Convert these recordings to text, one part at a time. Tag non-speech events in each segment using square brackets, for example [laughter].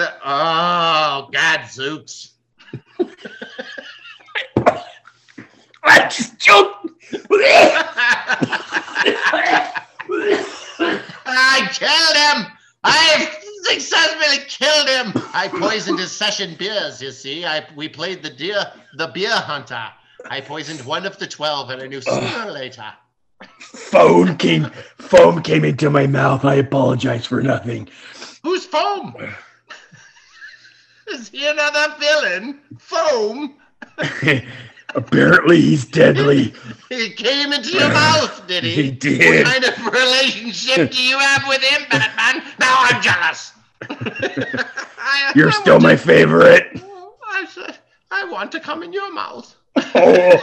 Oh, gadzooks. I just choked. I killed him. I successfully killed him. I poisoned his session beers. You see, I we played the deer, the beer hunter. I poisoned one of the twelve, and I knew sooner or later. Foam came, foam came into my mouth. I apologize for nothing. Who's foam? Is he another villain? Foam. [laughs] Apparently, he's deadly. [laughs] He came into your mouth, did he? He did. What kind of relationship do you have with him, Batman? Now I'm jealous. I- [laughs] You're I still my to- favorite. Oh, I said, I want to come in your mouth. Oh,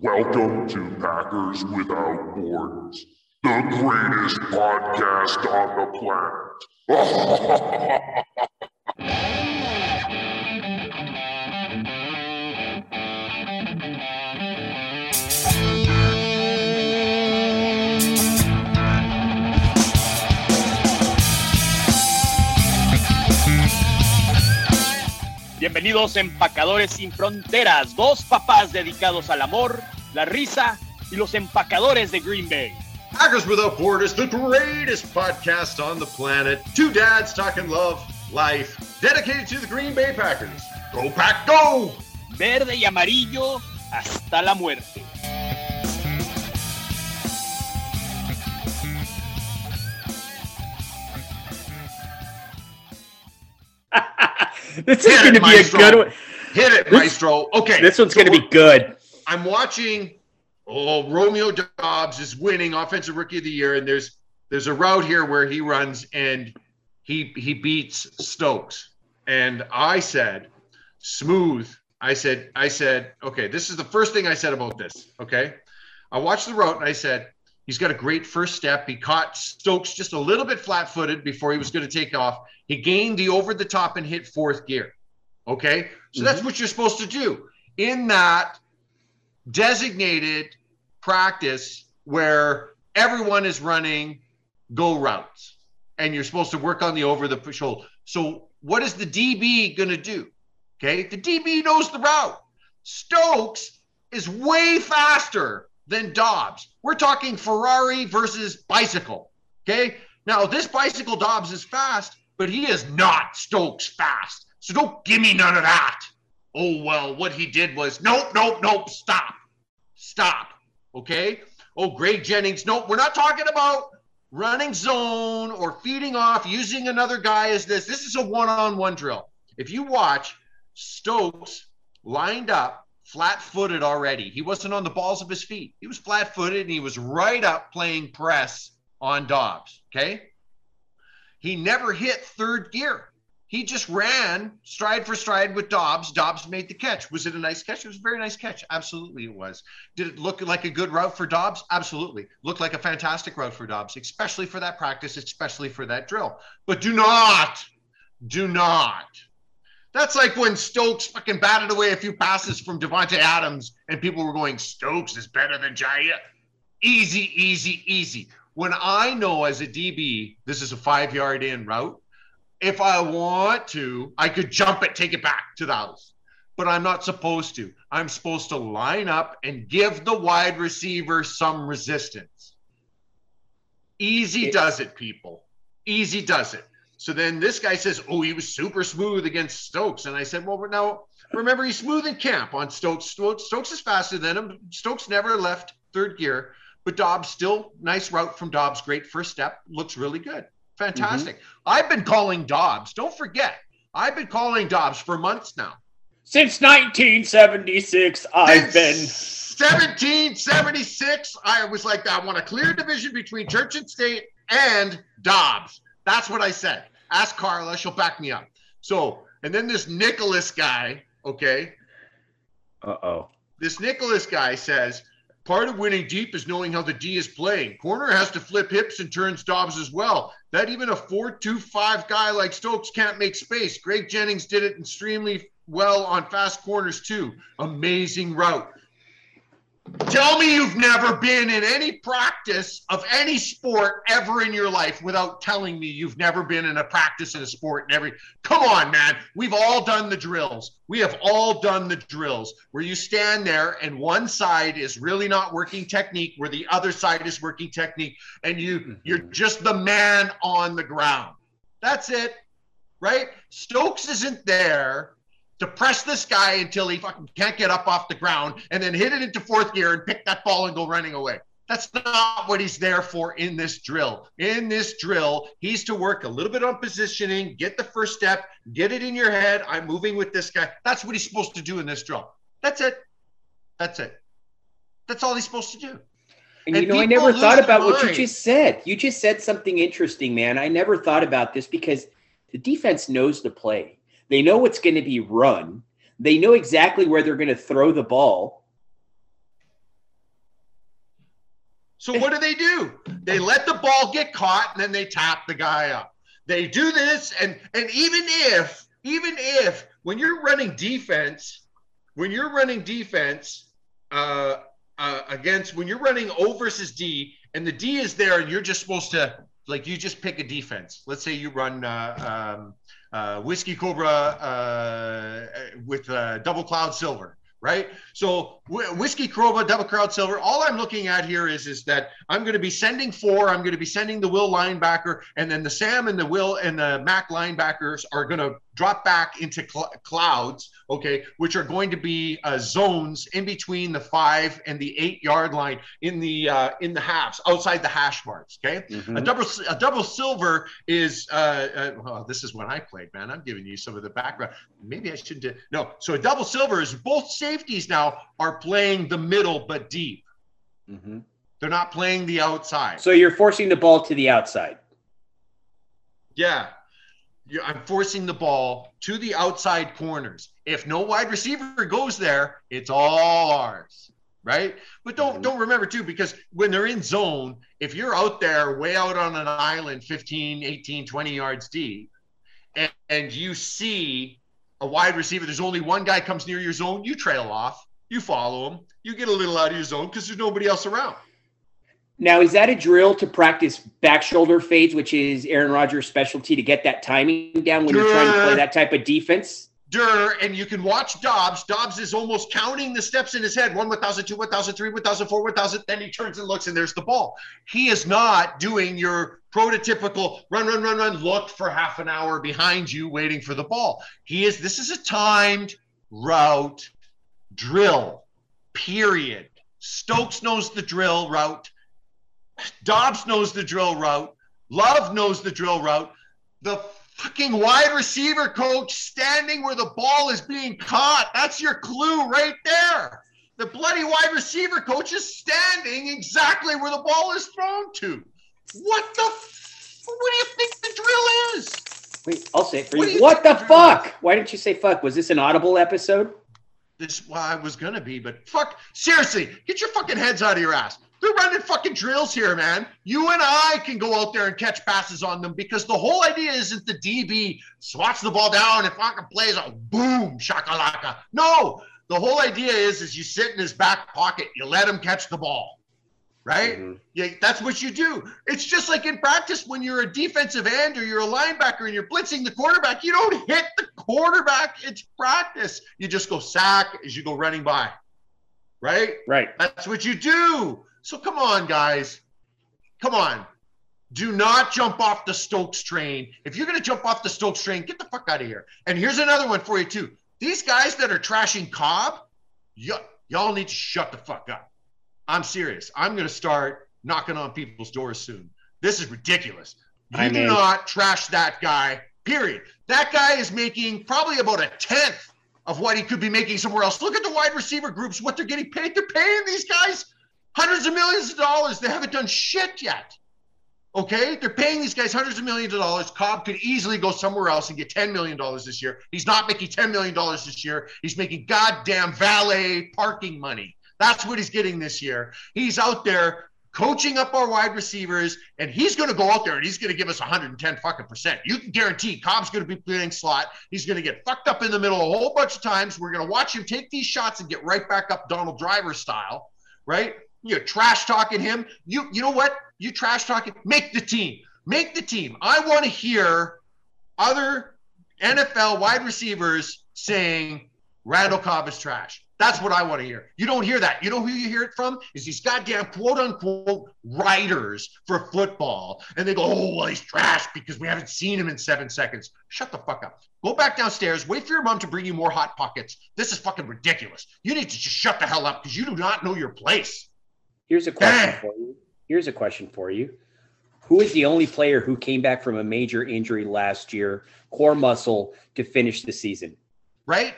Welcome to Packers Without Borders, the greatest podcast on the planet. Bienvenidos empacadores sin fronteras, dos papás dedicados al amor, la risa y los empacadores de Green Bay. Packers Without Borders, the greatest podcast on the planet. Two dads talking love, life, dedicated to the Green Bay Packers. Go Pack, go! Verde y amarillo hasta la muerte. [laughs] this is going to be a good one. Hit it, This- Maestro. Okay. This one's so going to be good. I'm watching. Oh, Romeo Doubs is winning Offensive Rookie of the Year, and there's there's a route here where he runs and he he beats Stokes, and I said, smooth. I said I said okay. This is the first thing I said about this. Okay, I watched the route and I said he's got a great first step. He caught Stokes just a little bit flat-footed before he was going to take off. He gained the over the top and hit fourth gear. Okay, so that's mm-hmm. what you're supposed to do in that designated practice where everyone is running go routes and you're supposed to work on the over the shoulder. So what is the DB going to do? Okay, the DB knows the route. Stokes is way faster than Doubs. We're talking Ferrari versus bicycle. Okay, now this bicycle Doubs is fast, but he is not Stokes fast. So don't give me none of that. Oh, well, what he did was nope, nope, nope, stop, stop. Okay. Oh, Greg Jennings. No, we're not talking about running zone or feeding off, using another guy as this. This is a one on one drill. If you watch, Stokes lined up flat footed already. He wasn't on the balls of his feet. He was flat footed and he was right up playing press on Doubs. Okay. He never hit third gear. He just ran stride for stride with Doubs. Doubs made the catch. Was it a nice catch? It was a very nice catch. Absolutely, it was. Did it look like a good route for Doubs? Absolutely. Looked like a fantastic route for Doubs, especially for that practice, especially for that drill. But do not, do not. That's like when Stokes fucking batted away a few passes from Davante Adams, and people were going, Stokes is better than Jaire. Easy, easy, easy. When I know as a DB, this is a five yard in route, if I want to, I could jump it, take it back to the house. But I'm not supposed to. I'm supposed to line up and give the wide receiver some resistance. Easy does it, people. Easy does it. So then this guy says, Oh, he was super smooth against Stokes. And I said, Well, now remember, he's smooth in camp on Stokes. Stokes Stokes is faster than him. Stokes never left third gear, but Doubs still nice route from Doubs. Great first step. Looks really good. Fantastic. I've been calling Doubs. Don't forget, I've been calling Doubs for months now. Since 1976, I've been. 1776, I was like, I want a clear division between Church and State and Doubs. That's what I said. Ask Carla, she'll back me up. So, and then this Nicholas guy, okay, Uh oh. this Nicholas guy says, part of winning deep is knowing how the D is playing. Corner has to flip hips and turns Doubs as well. That even a 4-2-5 guy like Stokes can't make space. Greg Jennings did it extremely well on fast corners too. Amazing route. Tell me you've never been in any practice of any sport ever in your life without telling me you've never been in a practice in a sport and every come on man. We've all done the drills. We have all done the drills where you stand there and one side is really not working technique where the other side is working technique and you mm-hmm. you're just the man on the ground. That's it right? Stokes isn't there to press this guy until he fucking can't get up off the ground and then hit it into fourth gear and pick that ball and go running away. That's not what he's there for in this drill. In this drill, he's to work a little bit on positioning, get the first step, get it in your head. I'm moving with this guy. That's what he's supposed to do in this drill. That's it. That's it. That's all he's supposed to do. And, And you know, I never thought about what you just said. You just said something interesting, man. I never thought about this because the defense knows the play. They know what's going to be run. They know exactly where they're going to throw the ball. So what do they do? They let the ball get caught and then they tap the guy up. They do this and and even if even if when you're running defense, when you're running defense uh, uh, against when you're running O versus D and the D is there and you're just supposed to like you just pick a defense. Let's say you run uh, um, uh, whiskey cobra uh, with uh, double cloud silver right? So wh- whiskey cobra double cloud silver. All I'm looking at here is is that I'm going to be sending four. I'm going to be sending the Will linebacker, and then the Sam and the Will and the Mac linebackers are going to drop back into cl- clouds, okay, which are going to be uh, zones in between the five and the eight yard line in the uh, in the halves outside the hash marks, okay. A double a double silver is uh, uh well, this is when I played, man. I'm giving you some of the background. Maybe I should do no. So a double silver is both safeties now are playing the middle but deep. Mhm. They're not playing the outside. So you're forcing the ball to the outside. Yeah. I'm forcing the ball to the outside corners. If no wide receiver goes there, it's all ours. Right? But don't Mhm. don't remember too because when they're in zone, if you're out there way out on an island 15, 18, 20 yards deep and, and you see a wide receiver, there's only one guy comes near your zone, you trail off, you follow him, you get a little out of your zone because there's nobody else around. Now, is that a drill to practice back shoulder fades, which is Aaron Rodgers' specialty to get that timing down when you're trying to play that type of defense? Durr, and you can watch Doubs. Doubs is almost counting the steps in his head 1, 1000, 2, 1000, 3, 1000, 4, 1000. Then he turns and looks, and there's the ball. He is not doing your prototypical run, run, run, run, look for half an hour behind you waiting for the ball. He is, this is a timed route drill, period. Stokes knows the drill route. Doubs knows the drill route. Love knows the drill route. The fucking wide receiver coach standing where the ball is being caught. That's your clue right there. The bloody wide receiver coach is standing exactly where the ball is thrown to. What the? F- what do you think the drill is? Wait, I'll say it for What you. What the the fuck? Why didn't you say fuck? Was this an audible episode? This well, I was gonna be, but fuck, seriously, get your fucking heads out of your ass. They're running fucking drills here, man. You and I can go out there and catch passes on them because the whole idea isn't the DB swats the ball down and fucking plays a boom shakalaka. No, the whole idea is is you sit in his back pocket, you let him catch the ball, right? Mhm. Yeah, that's what you do. It's just like in practice when you're a defensive end or you're a linebacker and you're blitzing the quarterback. You don't hit the quarterback. It's practice. You just go sack as you go running by, right? Right. That's what you do. So come on, guys. Come on. Do not jump off the Stokes train. If you're going to jump off the Stokes train, get the fuck out of here. And here's another one for you, too. These guys that are trashing Cobb, y- y'all need to shut the fuck up. I'm serious. I'm going to start knocking on people's doors soon. This is ridiculous. You I'm do not trash that guy, period. That guy is making probably about a tenth of what he could be making somewhere else. Look at the wide receiver groups, what they're getting paid. They're paying these guys hundreds of millions of dollars. They haven't done shit yet. Okay, they're paying these guys hundreds of millions of dollars. Cobb could easily go somewhere else and get $10 million this year. He's not making $10 million this year. He's making goddamn valet parking money. That's what he's getting this year. He's out there coaching up our wide receivers, and he's going to go out there and he's going to give us 110 fucking percent. You can guarantee Cobb's going to be playing slot. He's going to get fucked up in the middle a whole bunch of times. We're going to watch him take these shots and get right back up Donald Driver style. right? You're trash talking him. You you know what? You trash talking. Make the team. Make the team. I want to hear other NFL wide receivers saying Randall Cobb is trash. That's what I want to hear. You don't hear that. You know who you hear it from? Is these goddamn quote unquote writers for football. And they go, oh, well, he's trash because we haven't seen him in seven seconds. Shut the fuck up. Go back downstairs. Wait for your mom to bring you more Hot Pockets. This is fucking ridiculous. You need to just shut the hell up because you do not know your place. Here's a question for you. Here's a question for you. Who is the only player who came back from a major injury last year, core muscle, to finish the season? Right?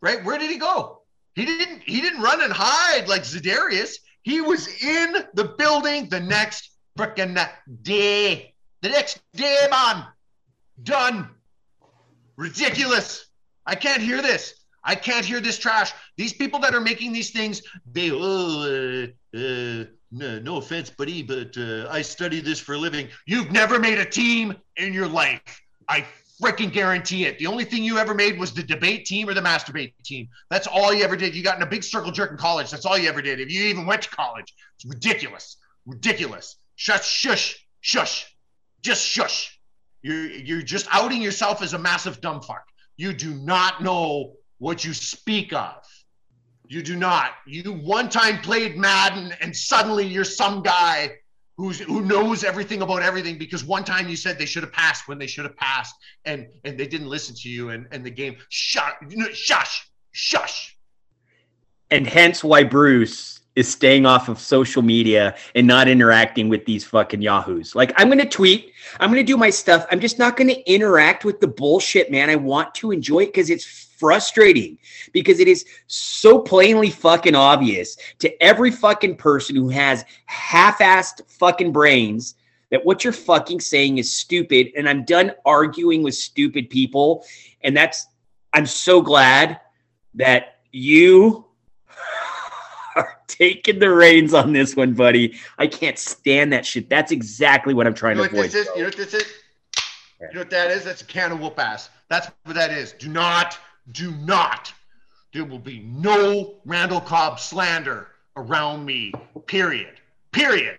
Right? Where did he go? He didn't he didn't run and hide like Za'Darius. He was in the building the next freaking day. The next day, man. Done. Ridiculous. I can't hear this. I can't hear this trash. These people that are making these things, they, oh, uh, uh, no, no offense, buddy, but uh, I study this for a living. You've never made a team in your life. I freaking guarantee it. The only thing you ever made was the debate team or the masturbate team. That's all you ever did. You got in a big circle jerk in college. That's all you ever did. If you even went to college, it's ridiculous. Ridiculous. Shush, shush, shush. Just shush. You're you're just outing yourself as a massive dumb fuck. You do not know what you speak of. You do not. You one time played Madden and suddenly you're some guy who's who knows everything about everything because one time you said they should have passed when they should have passed and and they didn't listen to you and and the game shut shush shush And hence why Bruce is staying off of social media and not interacting with these fucking yahoos. Like I'm going to tweet, I'm going to do my stuff. I'm just not going to interact with the bullshit, man. I want to enjoy it cuz it's frustrating because it is so plainly fucking obvious to every fucking person who has half-assed fucking brains that what you're fucking saying is stupid and I'm done arguing with stupid people and that's I'm so glad that you [laughs] are taking the reins on this one, buddy. I can't stand that shit. That's exactly what I'm trying you know to what avoid. this is you know what this is you know what that is that's a can of whoop ass that's what that is do not do not there will be no Randall Cobb slander around me period period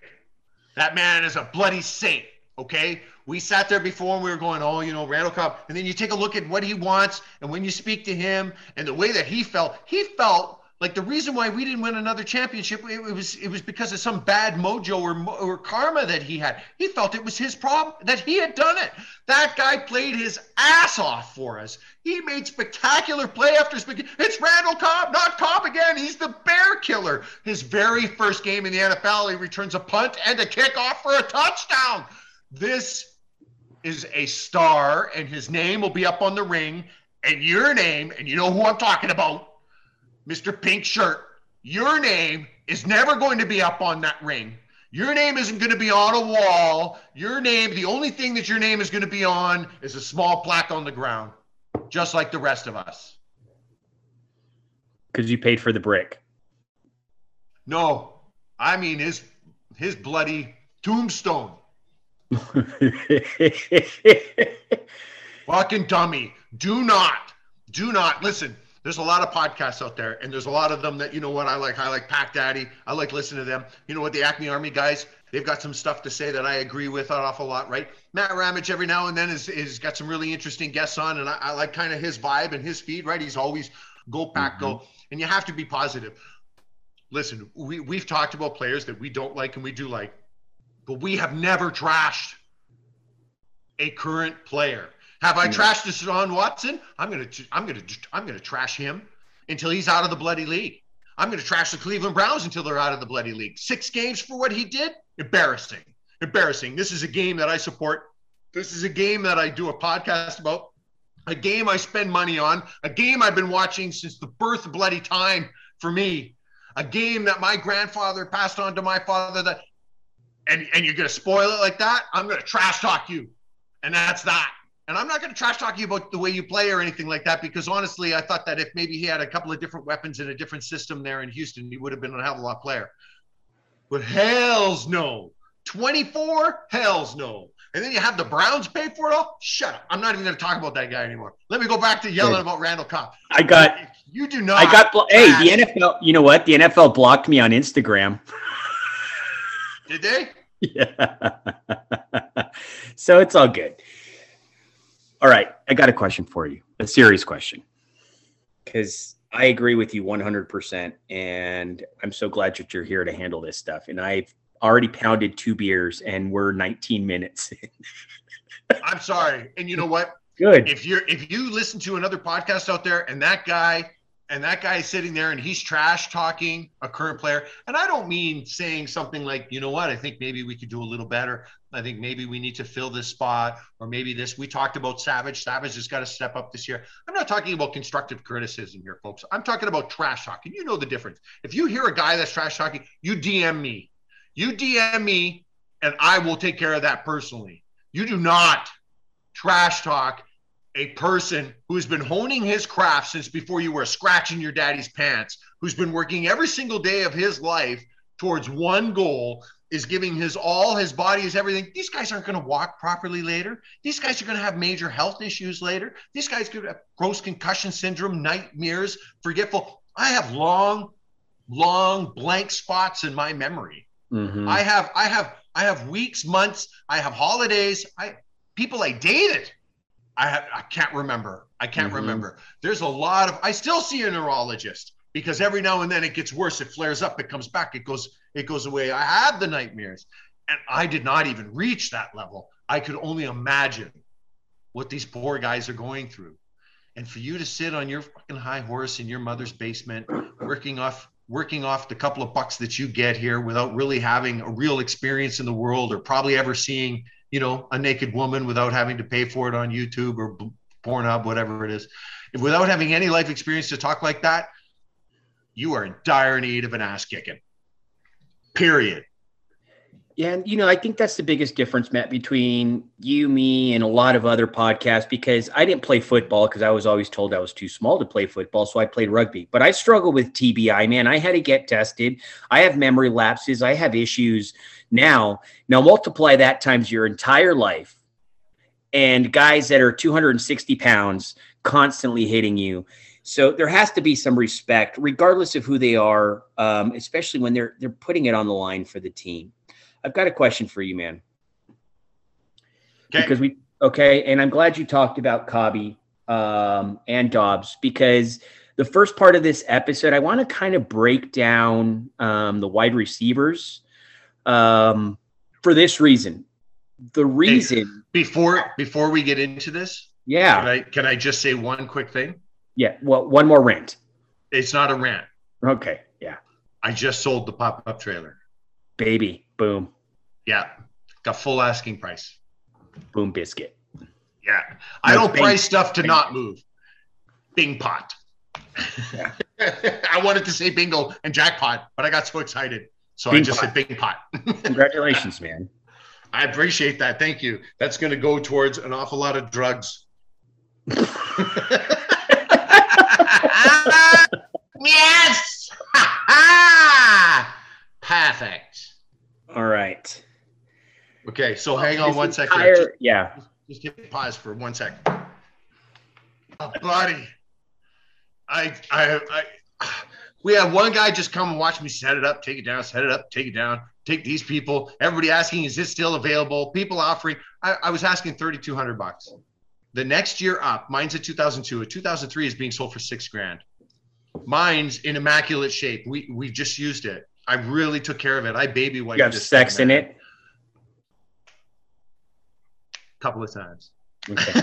That man is a bloody saint. Okay. We sat there before and we were going, oh, you know, Randall Cobb. And then you take a look at what he wants. And when you speak to him and the way that he felt, he felt like the reason why we didn't win another championship, it, it was it was because of some bad mojo or, or karma that he had. He felt it was his problem that he had done it. That guy played his ass off for us. He made spectacular play after spectacular. It's Randall Cobb, not Cobb again. He's the bear killer. His very first game in the NFL, he returns a punt and a kickoff for a touchdown. This is a star, and his name will be up on the ring, and your name, and you know who I'm talking about, Mr. Pink Shirt. Your name is never going to be up on that ring. Your name isn't going to be on a wall. Your name, the only thing that your name is going to be on is a small plaque on the ground, just like the rest of us. Because you paid for the brick. No, I mean his his bloody tombstone. [laughs] Fucking dummy. Do not, do not listen. There's a lot of podcasts out there, and there's a lot of them that you know what I like. I like Pack Daddy. I like listening to them. You know what? The Acme Army guys, they've got some stuff to say that I agree with an awful lot, right? Matt Ramage every now and then is is got some really interesting guests on, and I, I like kind of his vibe and his feed, right? He's always go pack go, mm-hmm. and you have to be positive. Listen, we we've talked about players that we don't like and we do like, but we have never trashed a current player. Have I No. trashed Deshaun Watson? I'm gonna I'm gonna I'm gonna trash him until he's out of the bloody league. I'm gonna trash the Cleveland Browns until they're out of the bloody league. Six games for what he did? Embarrassing. Embarrassing. This is a game that I support. This is a game that I do a podcast about. A game I spend money on. A game I've been watching since the birth of bloody time for me. A game that my grandfather passed on to my father that and and you're gonna spoil it like that, I'm gonna trash talk you. And that's that. And I'm not going to trash talk you about the way you play or anything like that, because honestly, I thought that if maybe he had a couple of different weapons in a different system there in Houston, he would have been a hell of a lot player. But hell's no. 24? Hell's no. And then you have the Browns pay for it all. Shut up. I'm not even going to talk about that guy anymore. Let me go back to yelling Good. about Randall Cobb. I got You do not. I got blo- hey, the NFL, you know what? The NFL blocked me on Instagram. Did they? [laughs] Yeah. [laughs] so it's all good. All right. I got a question for you, a serious question. Because I agree with you 100%. And I'm so glad that you're here to handle this stuff. And I've already pounded two beers and we're 19 minutes. [laughs] I'm sorry. And you know what? good. if you're if you listen to another podcast out there and that guy and that guy is sitting there and he's trash talking a current player and i don't mean saying something like you know what i think maybe we could do a little better i think maybe we need to fill this spot or maybe this we talked about savage. Savage has got to step up this year. I'm not talking about constructive criticism here folks. I'm talking about trash talking you know the difference. If you hear a guy that's trash talking you dm me. You dm me and i will take care of that personally. You do not trash talk a person who's been honing his craft since before you were scratching your daddy's pants, who's been working every single day of his life towards one goal, is giving his all, his body, his everything. These guys aren't going to walk properly later. These guys are going to have major health issues later. These guys could have gross concussion syndrome, nightmares, forgetful. I have long, long blank spots in my memory. Mhm. I have I have I have weeks, months, I have holidays, I people I dated. I have I can't remember. I can't Mhm. remember. There's a lot of I still see a neurologist because every now and then it gets worse, it flares up, it comes back, it goes it goes away. I have the nightmares. And I did not even reach that level. I could only imagine what these poor guys are going through. And for you to sit on your fucking high horse in your mother's basement, working off working off the couple of bucks that you get here without really having a real experience in the world or probably ever seeing, you know, a naked woman without having to pay for it on YouTube or Pornhub, whatever it is. If without having any life experience to talk like that, you are in dire need of an ass kicking. Period. Yeah, and you know, I think that's the biggest difference, Matt, between you, me, and a lot of other podcasts. Because I didn't play football because I was always told I was too small to play football, so I played rugby. But I struggle with TBI, man. I had to get tested. I have memory lapses. I have issues now. Now multiply that times your entire life, and guys that are 260 pounds constantly hitting you. So there has to be some respect, regardless of who they are, um, especially when they're they're putting it on the line for the team. I've got a question for you, man. Okay. Because we okay, and I'm glad you talked about Cobby um, and Doubs because the first part of this episode, I want to kind of break down um, the wide receivers um, for this reason. The reason, Before before we get into this, can yeah, I can I just say one quick thing? Yeah. Well, one more rant. It's not a rant. Okay, yeah, I just sold the pop-up trailer. baby, boom, Yeah. Got full asking price. boom, biscuit. Yeah. I don't bing- price stuff to bing. not move. Bing pot. Yeah. [laughs] I wanted to say bingo and jackpot, but I got so excited. So I just pot. said bing pot. Congratulations, man. [laughs] I appreciate that. Thank you. That's going to go towards an awful lot of drugs. [laughs] yes. [laughs] Perfect. All right. Okay, so hang on This one second. entire- Just, yeah. just hit pause for one second. Oh, buddy, I, I, I, we had one guy just come and watch me set it up, take it down, set it up, take it down, take these people. Everybody asking, is this still available? People offering. I, I was asking thirty two hundred bucks. The next year up, mine's a 2002. A 2003 is being sold for six grand. Mine's in immaculate shape. We we just used it. I really took care of it. I baby wiped You have sex in it. a couple of times. Okay. [laughs]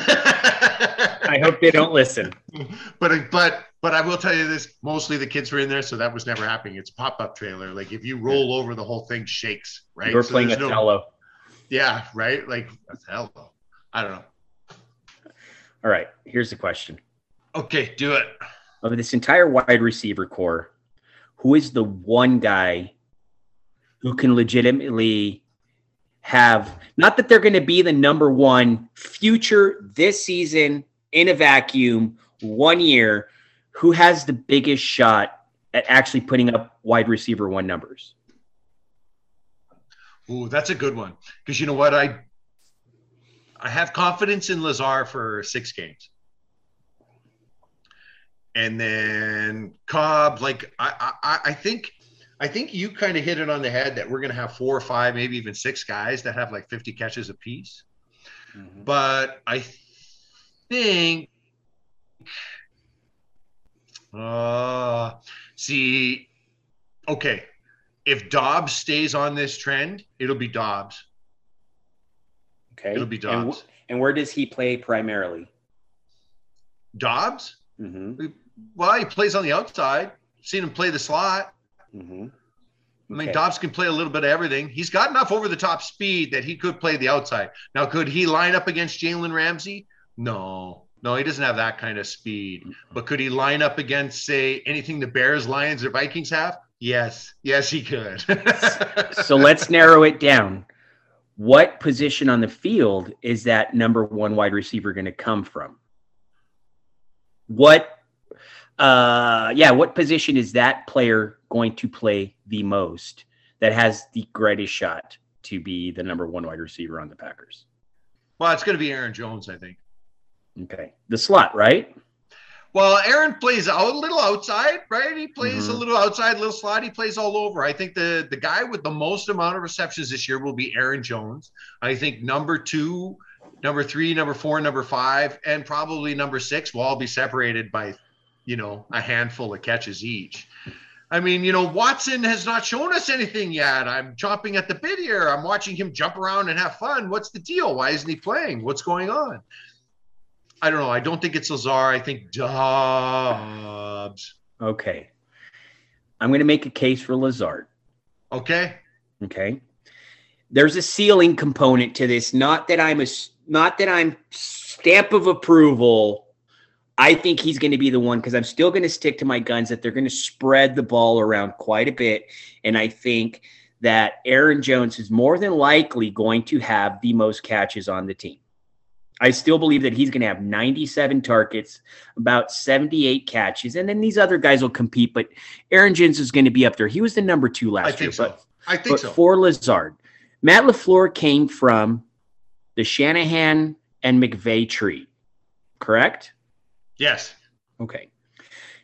I hope they don't listen. but but but I will tell you this: mostly the kids were in there, so that was never happening. It's pop up trailer. Like if you roll over, the whole thing shakes. Right? You're So playing there's no- Othello. Yeah, right. Like Othello. I don't know. All right. Here's the question. Okay, do it. Of this entire wide receiver corps, who is the one guy who can legitimately have not that they're going to be the number one future this season in a vacuum, one year, who has the biggest shot at actually putting up wide receiver one numbers? Ooh, that's a good one. Because you know what? I I have confidence in Lazard for six games. And then Cobb, like I, I, I think, I think you kind of hit it on the head that we're going to have four or five, maybe even six guys that have like 50 catches apiece. Mhm. But I think, uh, see, okay, if Doubs stays on this trend, it'll be Doubs. Okay. It'll be And, Doubs. and where does he play primarily? Doubs? Mm-hmm. Well, he plays on the outside. Seen him play the slot. Mm-hmm. I mean, Doubs can play a little bit of everything. He's got enough over the top speed that he could play the outside. Now, could he line up against Jalen Ramsey? No, no, he doesn't have that kind of speed. But could he line up against, say, anything the Bears, Lions, or Vikings have? Yes, yes, he could. [laughs] so let's narrow it down. What position on the field is that number one wide receiver going to come from? What, uh, yeah, what position is that player going to play the most that has the greatest shot to be the number one wide receiver on the Packers? well, it's going to be Aaron Jones, I think. Okay. The slot, right? Well, Aaron plays a little outside, right? He plays a Mhm. little outside, little slot. He plays all over. I think the the guy with the most amount of receptions this year will be Aaron Jones. I think number two, number three, number four, number five, and probably number six will all be separated by, you know, a handful of catches each. I mean, you know, Watson has not shown us anything yet. I'm chomping at the bit here. I'm watching him jump around and have fun. What's the deal? Why isn't he playing? What's going on? I don't know. I don't think it's Lazard. I think Doubs. Okay. I'm going to make a case for Lazard. Okay. Okay. There's a ceiling component to this. Not that I'm a not that I'm stamp of approval. I think he's going to be the one because I'm still going to stick to my guns that they're going to spread the ball around quite a bit. And I think that Aaron Jones is more than likely going to have the most catches on the team. I still believe that he's going to have 97 targets, about 78 catches, and then these other guys will compete. But Aaron Jones is going to be up there. He was the number two last I year. think so. but- I think but so. for Lazard, Matt LaFleur came from the Shanahan and McVay tree, correct? Yes. Okay.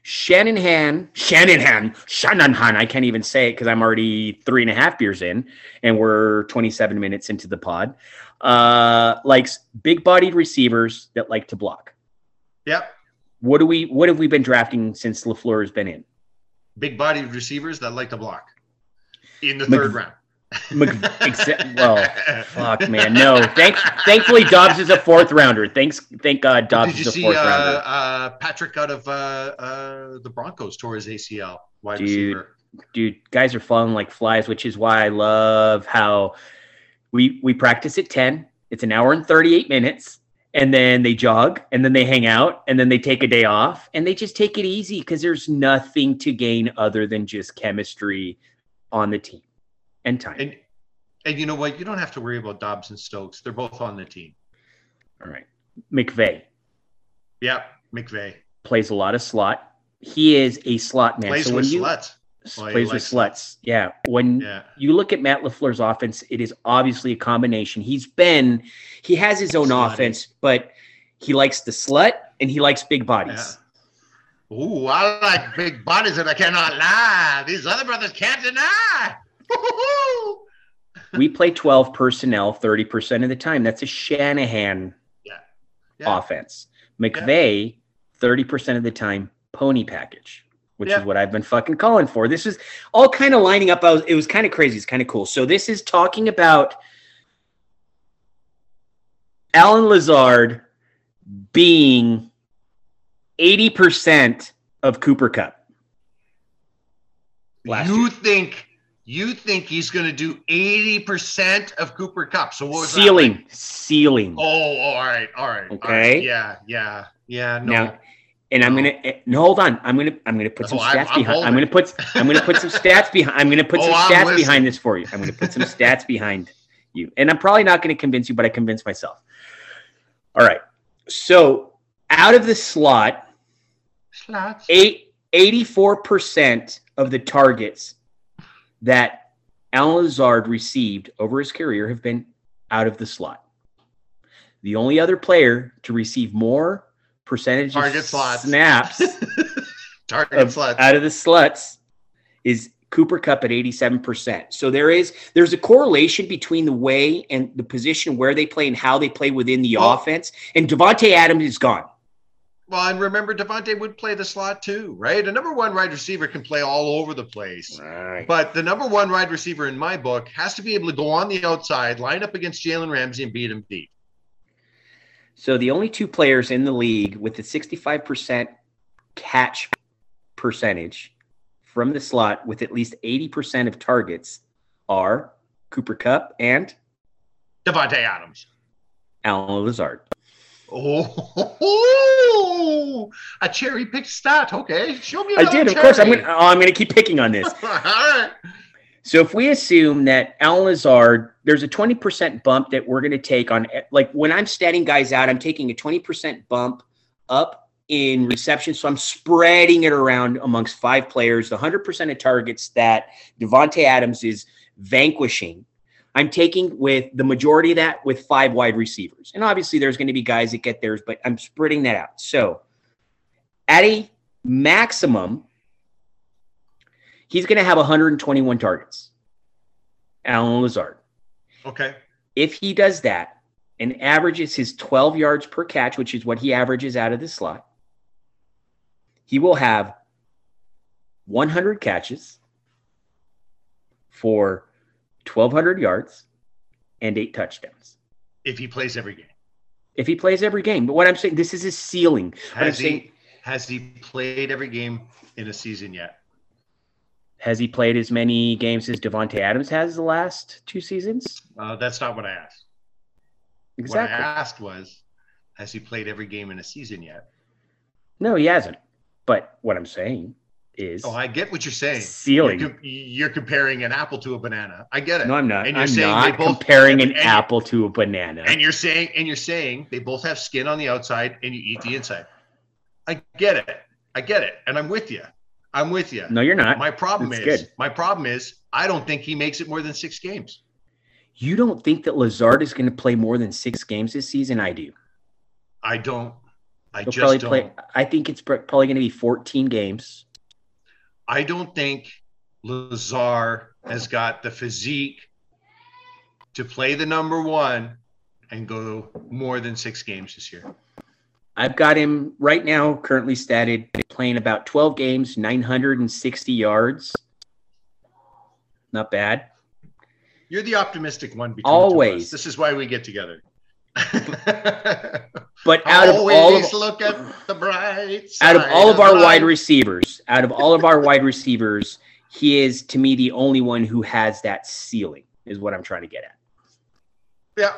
Shanahan, Shanahan, Shanahan, I can't even say it because I'm already three and a half beers in and we're 27 minutes into the pod. Uh, likes big bodied receivers that like to block. Yep. What do we what have we been drafting since LaFleur has been in? Big bodied receivers that like to block in the Mc- third round. Mc- well, fuck, man. No, thank, thankfully Doubs is a fourth rounder. Thanks, thank God Doubs Did is a see fourth uh, rounder. uh, Patrick out of uh, uh, the Broncos tore his ACL wide Dude. receiver? Dude, guys are falling like flies, which is why I love how we we practice at ten. It's an hour and thirty eight minutes, and then they jog, and then they hang out, and then they take a day off, and they just take it easy because there's nothing to gain other than just chemistry on the team and time. And and you know what? You don't have to worry about Doubs and Stokes. They're both on the team. All right, McVay Yep. McVay plays a lot of slot. He is a slot man. plays so when with you sluts. Well, plays with sluts, yeah. When Yeah. you look at Matt LaFleur's offense, it is obviously a combination. He's been, he has his own Slutty. offense, but he likes the slut and he likes big bodies. Ooh, I like big bodies and I cannot lie. These other brothers can't deny. We play 12 personnel 30% of the time. That's a Shanahan Yeah. offense. McVay, 30% of the time, pony package, which Yeah. is what I've been fucking calling for. This is all kind of lining up. I was, it was kind of crazy. It's kind of cool. So this is talking about Allen Lazard being 80% of Cooper Kupp. Last you year. think you think he's going to do 80% of Cooper Kupp. So what was that, Ceiling, like- ceiling. Oh, all right, right. all Okay. right. Yeah, yeah, yeah. No. Now, and I'm gonna eh, no hold on. I'm gonna I'm gonna put some Oh, I'm- stats I'm behind. I'm gonna put I'm gonna put some stats behind. I'm gonna put [laughs] Oh, some I'm stats listening. behind this for you. I'm gonna put some stats behind you, and I'm probably not gonna convince you, but I convinced myself. All right. So out of the slot, Slots. eight, 84% of the targets that Allen Lazard received over his career have been out of the slot. The only other player to receive more percentage of Target slots. snaps [laughs] Target of- sluts. out of the sluts is Cooper Kupp at 87%. So there is there's a correlation between the way and the position where they play and how they play within the Oh. offense. And Davante Adams is gone. Well, and remember, Davante would play the slot too, right? A number one wide receiver can play all over the place. But the number one wide receiver in my book has to be able to go on the outside, line up against Jalen Ramsey, and beat him deep. So the only two players in the league with the 65% catch percentage from the slot with at least 80% of targets are Cooper Kupp and Davante Adams. Allen Lazard. Oh, [laughs] a cherry picked stat. Okay, show me. I did, of course. I'm gonna. Oh, I'm gonna keep picking on this. [laughs] All right. So if we assume that Allen Lazard, there's a 20% bump that we're going to take on, like when I'm standing guys out, I'm taking a 20% bump up in reception. So I'm spreading it around amongst five players, the 100% of targets that Davante Adams is vanquishing. I'm taking with the majority of that with five wide receivers. And obviously there's going to be guys that get theirs, but I'm spreading that out. So at a maximum, he's going to have 121 targets. Allen Lazard. Okay. If he does that and averages his 12 yards per catch, which is what he averages out of the slot, he will have 100 catches for 1,200 yards and eight touchdowns. If he plays every game, If he plays every game. But what I'm saying, this is his ceiling. Has saying, he has he played every game in a season yet? has he played as many games as Davante Adams has the last two seasons? Uh, that's not what I asked. Exactly. What I asked was, has he played every game in a season yet? No, he hasn't. But what I'm saying is Oh, I get what you're saying. ceiling. You're, you're comparing an apple to a banana. I get it. No, I'm not. And you're I'm saying not both- comparing an apple to a banana. and you're saying and you're saying they both have skin on the outside and you eat the inside. I get it. I get it. And I'm with you. I'm with you. no, you're not. My problem is good. my problem is I don't think he makes it more than six games. You don't think that Lazard is going to play more than six games this season? I do. I don't. I He'll just probably don't. play. I think it's probably going to be 14 games. I don't think Lazard has got the physique to play the number one and go more than six games this year. I've got him right now, currently statted playing about 12 games, 960 yards. Not bad. You're the optimistic one. Always. This is why we get together. [laughs] But out of all of look at the bright out of all of our life. wide receivers, out of all of our wide receivers, he is to me the only one who has that ceiling. Is what I'm trying to get at. Yeah,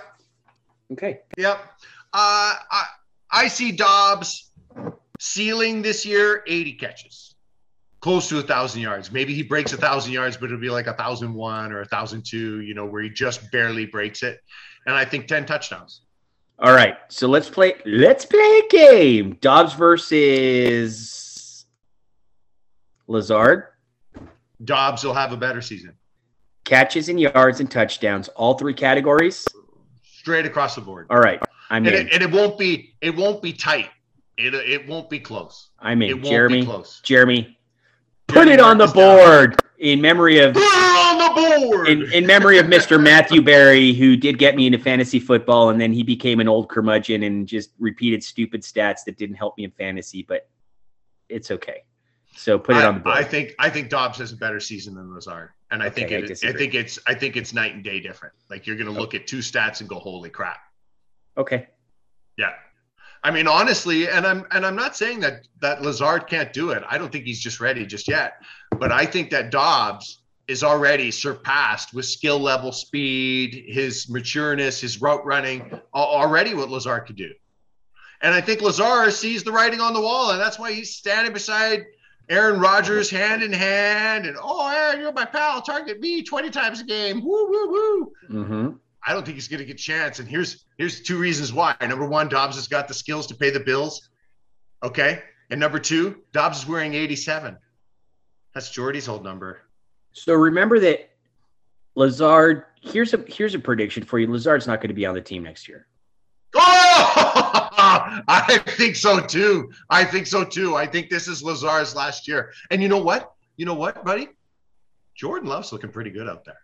Okay. Yep. Uh, I, I see Doubs ceiling this year 80 catches, close to a thousand yards. Maybe he breaks a thousand yards, but it'll be like a thousand one or a thousand two, you know, where he just barely breaks it. And I think 10 touchdowns. All right. So let's play. Let's play a game. Doubs versus Lazard. Doubs will have a better season, Catches and yards and touchdowns. All three categories. straight across the board. All right. I'm And in. it, and it won't be it won't be tight. It it won't be close. I'm It in. won't Jeremy. be close. Jeremy. Put Jeremy, it on the this down. board in memory of on the board. in, in memory of Mr. Matthew Berry, who did get me into fantasy football, and then he became an old curmudgeon and just repeated stupid stats that didn't help me in fantasy, but it's okay. So put it I, on the board. I think I think Doubs has a better season than Lazard, and I Okay, think I it, I, disagree. think it's I think it's night and day different. Like you're going to look at two stats and go, "Holy crap!" okay. Yeah, I mean honestly, and I'm and I'm not saying that that Lazard can't do it. I don't think he's just ready just yet, but I think that Doubs is already surpassed with skill level, speed, his matureness, his route running, already what Lazard could do. And I think Lazard sees the writing on the wall, and that's why he's standing beside Aaron Rodgers hand in hand. And oh, Aaron, you're my pal. Target me 20 times a game. Woo, woo, woo. hmm I don't think he's going to get a chance. And here's here's two reasons why. Number one, Doubs has got the skills to pay the bills. Okay. And number two, Doubs is wearing 87. That's Jordy's old number. So remember that Lazard. Here's a here's a prediction for you. Lazard's not going to be on the team next year. Oh, [laughs] I think so too. I think so too. I think this is Lazard's last year. And you know what? You know what, buddy? Jordan Love's looking pretty good out there.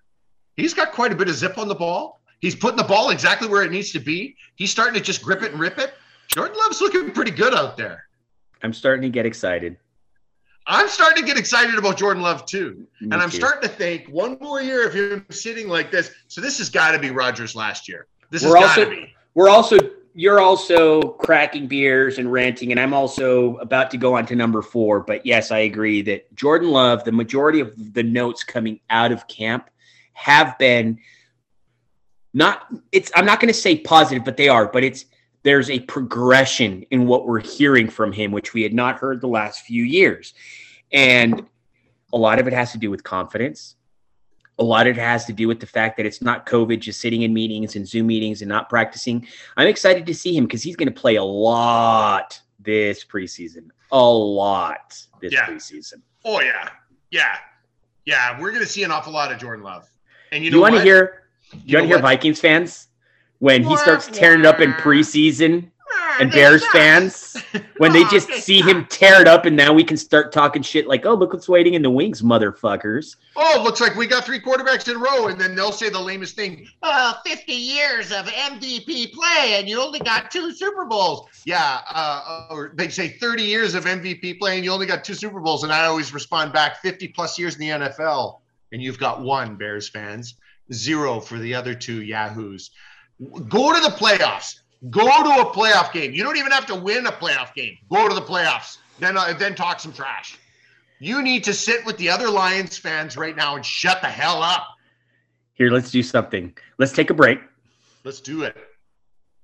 He's got quite a bit of zip on the ball. He's putting the ball exactly where it needs to be. He's starting to just grip it and rip it. Jordan Love's looking pretty good out there. I'm starting to get excited. I'm starting to get excited about Jordan Love too. Me and I'm too. starting to think one more year of him sitting like this. So this has got to be Rodgers last year. This We're has got to also- be. We're also you're also cracking beers and ranting, and I'm also about to go on to number four. But yes, I agree that Jordan Love, the majority of the notes coming out of camp have been not it's I'm not going to say positive, but they are, but it's there's a progression in what we're hearing from him, which we had not heard the last few years. And a lot of it has to do with confidence. A lot of it has to do with the fact that it's not COVID, just sitting in meetings and Zoom meetings and not practicing. I'm excited to see him because he's going to play a lot this preseason. A lot this Yeah. preseason. Oh yeah, yeah, yeah. We're gonna see an awful lot of Jordan Love. And you You, know want to hear? You, You want to hear? Vikings fans when he starts tearing it up in preseason Ah, and Bears fans [laughs] when they Oh, just see him tear it up and now we can start talking shit like, oh, look what's waiting in the wings, motherfuckers. Oh, looks like we got three quarterbacks in a row, and then they'll say the lamest thing. Uh, 50 years of MVP play, and you only got two Super Bowls. Yeah, uh, or they say 30 years of MVP play, and you only got two Super Bowls. And I always respond back 50 plus years in the NFL, and you've got one, Bears fans. Zero for the other two Yahoos. Go to the playoffs. Go to a playoff game. You don't even have to win a playoff game. Go to the playoffs. Then, uh, then talk some trash. You need to sit with the other Lions fans right now and shut the hell up. Here, let's do something. Let's take a break. Let's do it.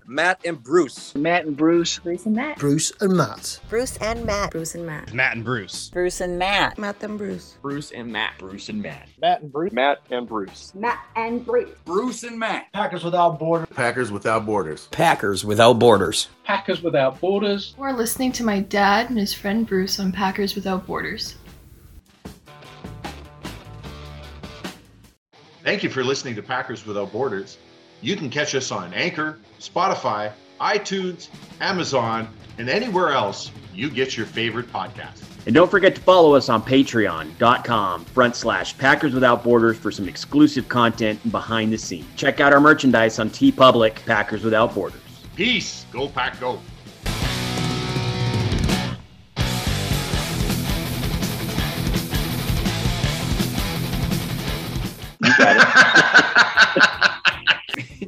Matt and Bruce. Matt and Bruce. Bruce and Matt. Bruce and Matt. Bruce and Matt. Bruce and Matt. Matt and Bruce. Bruce and Matt. Matt and Bruce. Bruce and Matt. Bruce and Matt. Matt and Bruce. Matt and Bruce. Matt and Bruce. Bruce and Matt. Packers without borders. Packers without borders. Packers without borders. Packers without borders. We're listening to my dad and his friend Bruce on Packers Without Borders. Thank you for listening to Packers Without Borders. You can catch us on Anchor, Spotify, iTunes, Amazon, and anywhere else you get your favorite podcast. And don't forget to follow us on patreon.com front slash Packers Without Borders for some exclusive content and behind the scenes. Check out our merchandise on TeePublic Packers Without Borders. Peace. Go, Pack, go.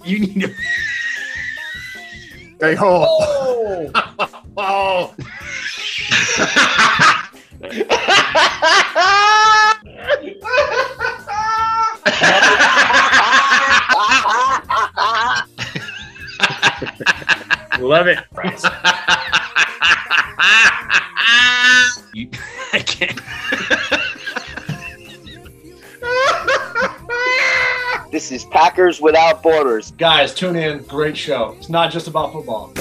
You need to Hey ho. oh. [laughs] oh. love it. [laughs] This is Packers Without Borders. Guys, tune in. Great show. It's not just about football.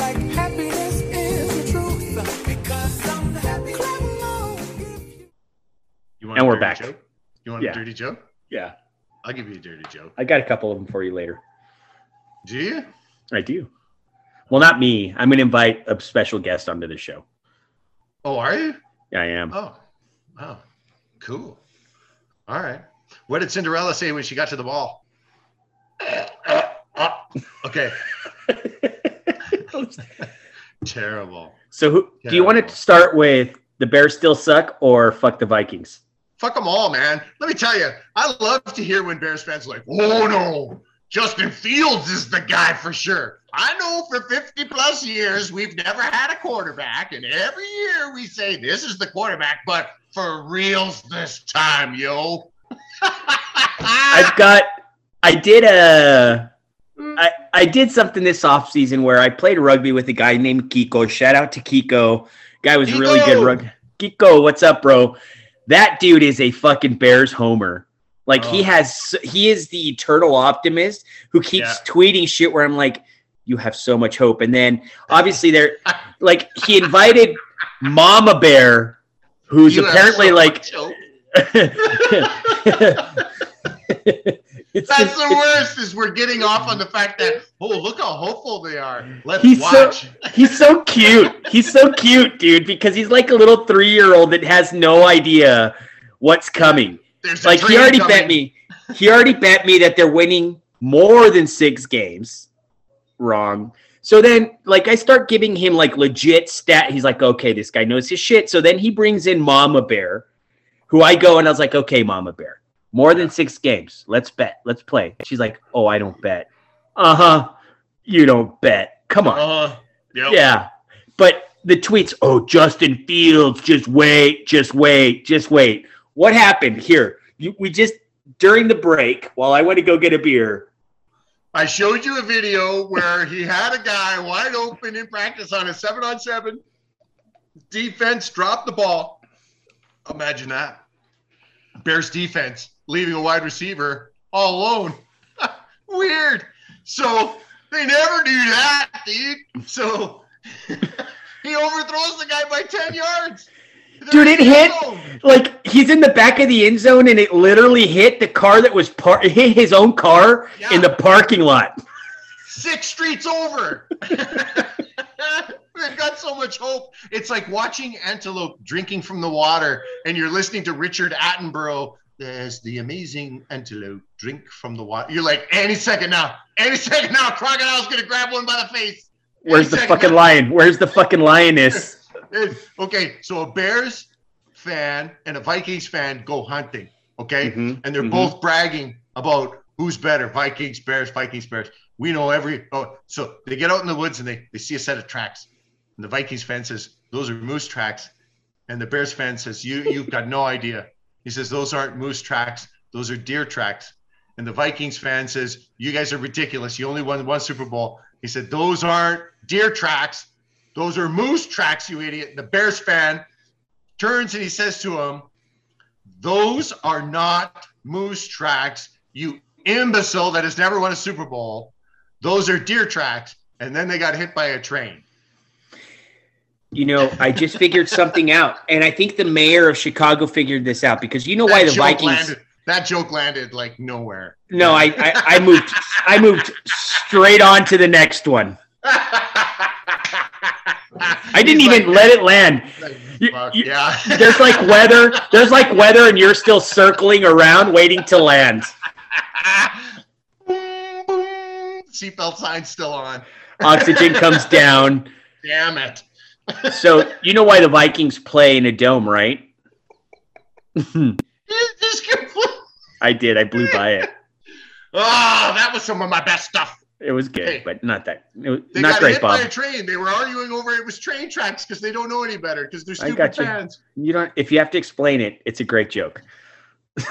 You want And a we're dirty back. Joke? You want Yeah. a dirty joke? Yeah, I'll give you a dirty joke. I got a couple of them for you later. Do you? I do. Well, not me. I'm going to invite a special guest onto the show. Oh, are you? Yeah, I am. Oh, oh, cool. All right. What did Cinderella say when she got to the ball? Uh, uh, uh, okay. [laughs] Terrible. so, who, do you want to start with the Bears still suck or fuck the Vikings? Fuck them all, man. Let me tell you, I love to hear when Bears fans are like, oh no, Justin Fields is the guy for sure. I know for 50 plus years we've never had a quarterback, and every year we say this is the quarterback, but for reals this time, yo. [laughs] I've got. I did a. I, I did something this offseason where I played rugby with a guy named Kiko. Shout out to Kiko. Guy was really good rugby. Kiko, what's up, bro? That dude is a fucking Bears homer. Like he Oh. has, he is the eternal optimist who keeps Yeah. tweeting shit. Where I'm like, you have so much hope. And then [laughs] obviously they're like he invited Mama Bear, who's You apparently so like. [laughs] [laughs] It's That's the worst. Is we're getting off on the fact that oh look how hopeful they are. Let's He's so watch. he's so cute. He's so cute, dude, because he's like a little three year old that has no idea what's coming. There's Like he already coming. bet me. He already bet me that they're winning more than six games. Wrong. So then, like, I start giving him like legit stat. He's like, okay, this guy knows his shit. So then he brings in Mama Bear, who I go and I was like, okay, Mama Bear, more than six games. Let's bet. Let's play. She's like, oh, I don't bet. Uh huh. You don't bet. Come on. Uh, yep. Yeah. But the tweets, oh, Justin Fields, just wait, just wait, just wait. What happened here? You, we just, during the break, while I went to go get a beer, I showed you a video where he had a guy wide open in practice on a seven on seven. Defense dropped the ball. Imagine that. Bears defense leaving a wide receiver all alone. [laughs] Weird. So they never do that, dude. So [laughs] he overthrows the guy by 10 yards. Dude, it hit zone. like he's in the back of the end zone and it literally hit the car that was par- hit his own car in the parking lot. six streets over. [laughs] They've got so much hope. It's like watching antelope drinking from the water, and you're listening to Richard Attenborough. There's the amazing antelope drink from the water. You're like, any second now, any second now, crocodile's gonna grab one by the face. Where's the fucking lion? Where's the fucking lioness? [laughs] Okay, so a Bears fan and a Vikings fan go hunting, okay? Mhm, And they're mhm. both bragging about who's better, Vikings, Bears, Vikings, Bears. We know every oh, so they get out in the woods and they, they see a set of tracks. And the Vikings fan says, Those are moose tracks. And the Bears fan says, You you've got no idea. He says, Those aren't moose tracks, those are deer tracks. And the Vikings fan says, You guys are ridiculous. You only won one Super Bowl. He said, Those aren't deer tracks. Those are moose tracks, you idiot. The Bears fan turns and he says to him, Those are not moose tracks, you imbecile that has never won a Super Bowl. Those are deer tracks. And then they got hit by a train. You know, I just figured something out, and I think the mayor of Chicago figured this out because you know why the Vikings. landed, that joke landed like nowhere. No, I, I I moved I moved straight on to the next one. I didn't He's even like, let it land. You- you- yeah. [laughs] There's like weather. There's like weather, and you're still circling around, waiting to land. Seatbelt sign still on. Oxygen comes down. Damn it. So you know why the Vikings play in a dome, right? You just complete- I did. I blew by it. Oh, that was some of my best stuff. It was good, Hey. but not that. It was, They not got great, hit by a train. They were arguing over it was train tracks because they don't know any better because they're I stupid got you. fans. You don't. If you have to explain it, it's a great joke. [laughs]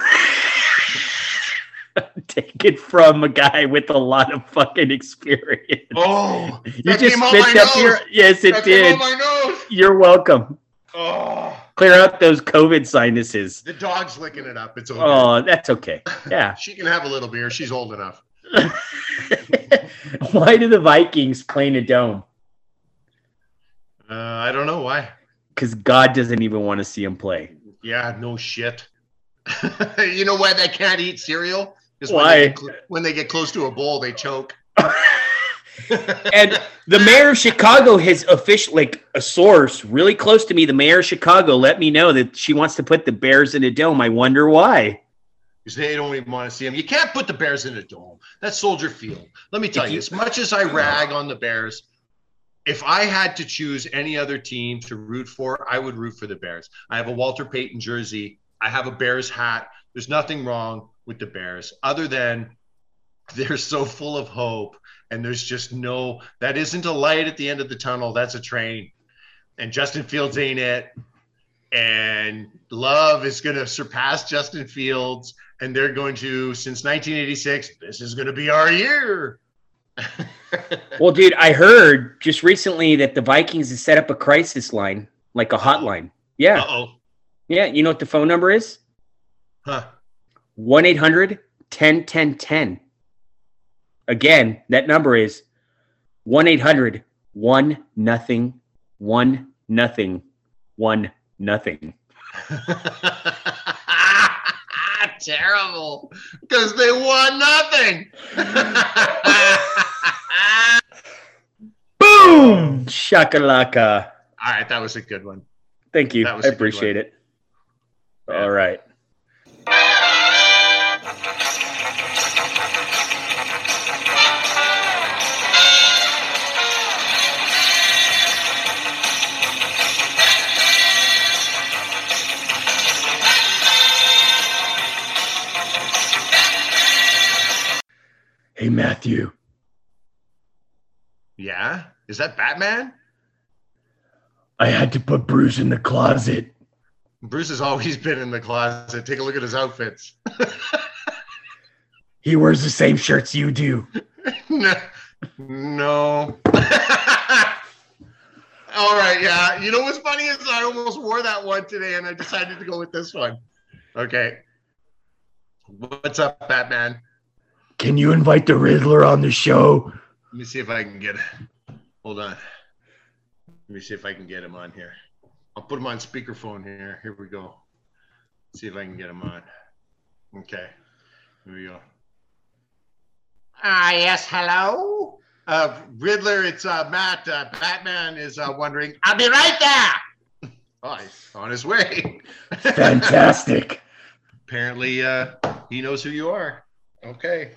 [laughs] Take it from a guy with a lot of fucking experience. Oh, You that just spit up your. Yes, it that did. nose. You're welcome. Oh, Clear out those COVID sinuses. the dog's licking it up. It's okay. Oh, that's okay. Yeah. [laughs] She can have a little beer. She's old enough. [laughs] Why do the Vikings play in a dome? Uh, I don't know why. Because God doesn't even want to see him play. Yeah, no shit. you know why they can't eat cereal? Because Why? When they, get cl- when they get close to a bowl, they choke. [laughs] And the mayor of Chicago has official like a source really close to me. The mayor of Chicago let me know that she wants to put the Bears in a dome. I wonder why. Because they don't even want to see them. You can't put the Bears in a dome. That's Soldier Field. Let me tell you, you- as much as I rag on the Bears, if I had to choose any other team to root for, I would root for the Bears. I have a Walter Payton jersey. I have a Bears hat. There's nothing wrong with the Bears other than they're so full of hope and there's just no that isn't a light at the end of the tunnel that's a train and justin fields ain't it and love is going to surpass justin fields and they're going to since 1986 this is going to be our year [laughs] Well, dude, I heard just recently that the Vikings has set up a crisis line, like a hotline. Yeah. uh-oh Yeah. You know what the phone number is? huh 1 800 10 10 10. Again, that number is 1 800 1 nothing 1 nothing 1 nothing. [laughs] terrible because they won nothing. [laughs] Boom! Shakalaka. All right, that was a good one. Thank you. I appreciate it. All right. Hey, Matthew. Yeah, is that Batman? I had to put Bruce in the closet. Bruce has always been in the closet. Take a look at his outfits. [laughs] He wears the same shirts you do. [laughs] no. no. [laughs] All right, yeah. You know what's funny is I almost wore that one today, and I decided to go with this one. Okay. What's up, Batman? Can you invite the Riddler on the show? Let me see if I can get. Hold on. Let me see if I can get him on here. I'll put him on speakerphone here. Here we go. See if I can get him on. Okay. Here we go. Ah, yes. Hello. Uh, Riddler, it's uh, Matt. Uh, Batman is uh, wondering. I'll be right there. [laughs] Oh, he's on his way. [laughs] Fantastic. Apparently, uh, he knows who you are. Okay.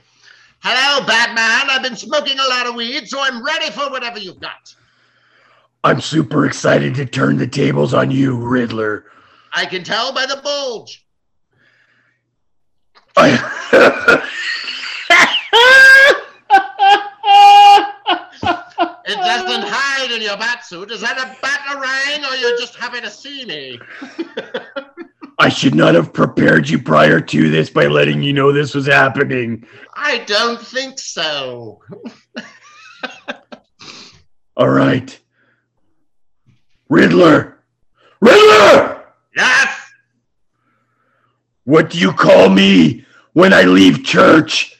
Hello, Batman. I've been smoking a lot of weed, so I'm ready for whatever you've got. I'm super excited to turn the tables on you, Riddler. I can tell by the bulge. I, [laughs] It doesn't hide in your bat suit. Is that a batarang, or you're just happy to see me? I should not have prepared you prior to this by letting you know this was happening. I don't think so. [laughs] All right. Riddler! Riddler! Yes. What do you call me when I leave church?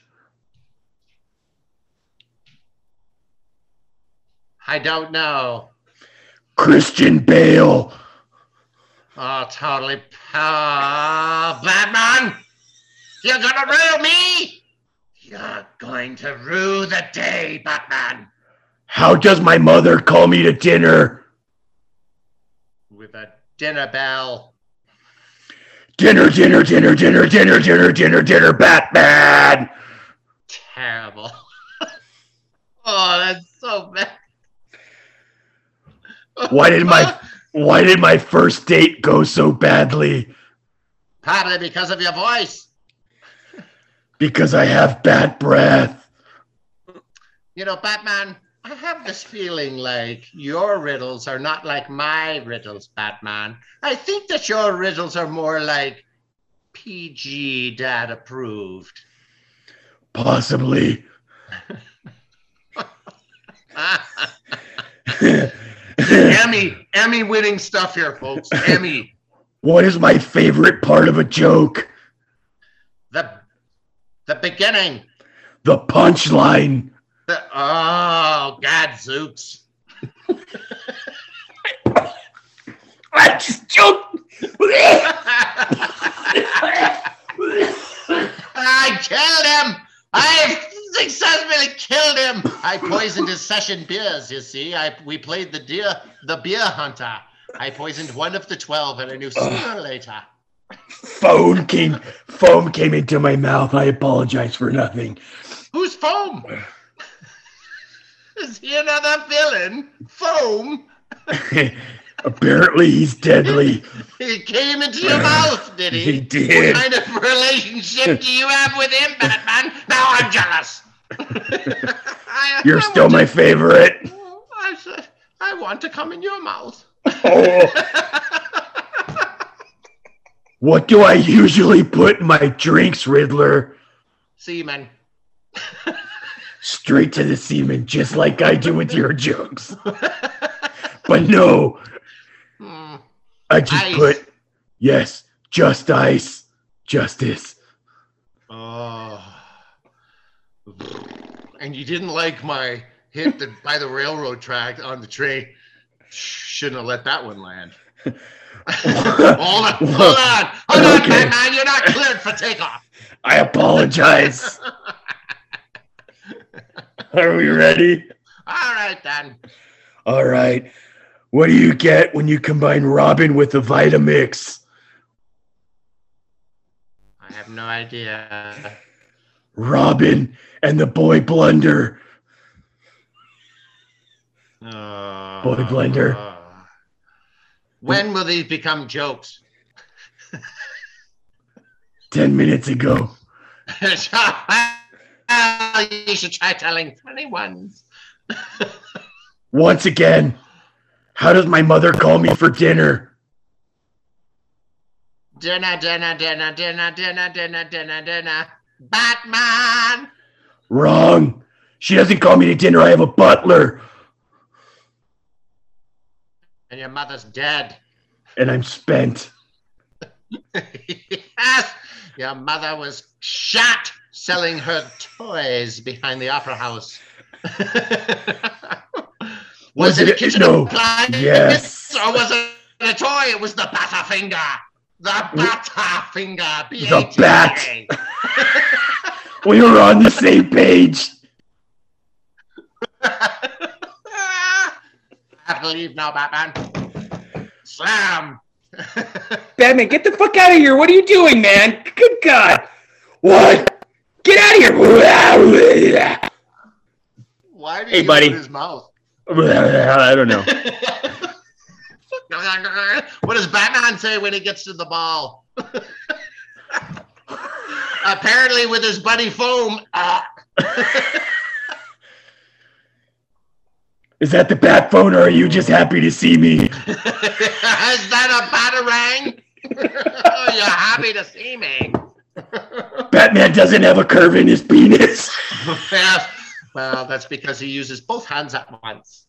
I don't know. Christian Bale. Oh, totally. Oh, Batman! You're gonna rue me! You're going to rue the day, Batman! How does my mother call me to dinner? With a dinner bell. Dinner, dinner, dinner, dinner, dinner, dinner, dinner, dinner, Batman! Terrible. [laughs] oh, that's so bad. Why did my [laughs] why did my first date go so badly? Probably because of your voice. Because I have bad breath. You know, Batman, I have this feeling like your riddles are not like my riddles, Batman. I think that your riddles are more like PG dad approved. Possibly. [laughs] [laughs] [laughs] Emmy, Emmy winning stuff here, folks. Emmy. What is my favorite part of a joke? The the beginning. The punchline. The, oh, gadzooks. [laughs] I just joked. [laughs] I killed him. I successfully killed him. I poisoned his session beers. You see, I we played the deer, the beer hunter. I poisoned one of the twelve, and I knew sooner or later. Phone came foam came into my mouth. I apologize for nothing. Who's foam? Is he another villain? Foam. [laughs] Apparently he's deadly. He came into your mouth, did he? He did. What kind of relationship do you have with him, Batman? Now I'm jealous. [laughs] You're I still my to- favorite. I said, I want to come in your mouth. oh. What do I usually put in my drinks, Riddler? Seaman. [laughs] Straight to the semen, just like I do with your jokes. But no, Hmm. I just Ice. put yes, just ice, justice. Oh. And you didn't like my hit the, by the railroad track on the train. Shouldn't have let that one land. [laughs] Hold on, hold on, hold on, Okay. Batman. You're not cleared for takeoff. I apologize. [laughs] Are we ready? All right then. All right. What do you get when you combine Robin with a Vitamix? I have no idea. Robin and the boy blunder. Uh, Boy blunder. uh, when will these become jokes? [laughs] Ten minutes ago. well, [laughs] you should try telling funny ones. [laughs] Once again, how does my mother call me for dinner? Dinner, dinner, dinner, dinner, dinner, dinner, dinner, dinner. Batman. Wrong. She doesn't call me to dinner. I have a butler, And your mother's dead. and I'm spent. yes, your mother was shot selling her toys behind the opera house. was, Was it, it- a kitchen no. appliance Yes. or was it a toy? It was the Butterfinger. The Butterfinger. The bat. We were on the same page. [laughs] I believe now, Batman. Slam. [laughs] Batman, get the fuck out of here. What are you doing, man? Good God. What? Get out of here. Why did Hey, he buddy. open his mouth? I don't know. [laughs] what does Batman say when he gets to the ball? Apparently, with his buddy Foam. Uh, Is that the bat phone, or are you just happy to see me? [laughs] is that a batarang? [laughs] oh, you're happy to see me. Batman doesn't have a curve in his penis. [laughs] yes. Well, that's because he uses both hands at once.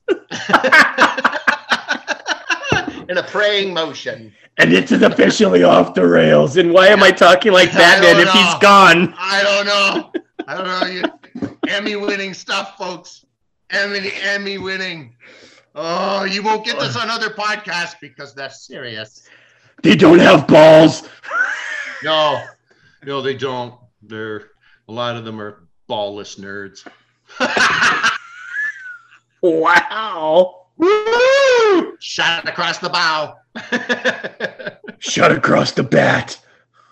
In a praying motion. And this is officially off the rails. And why am I talking like Batman if he's gone? I don't know. [laughs] I don't know. You Emmy winning stuff, folks. Emmy Emmy winning. Oh, you won't get this on other podcasts because they're serious. They don't have balls. [laughs] No, no, they don't. They're a lot of them are ballless nerds. [laughs] Wow. Woo! Shot across the bow. [laughs] Shut across the bat.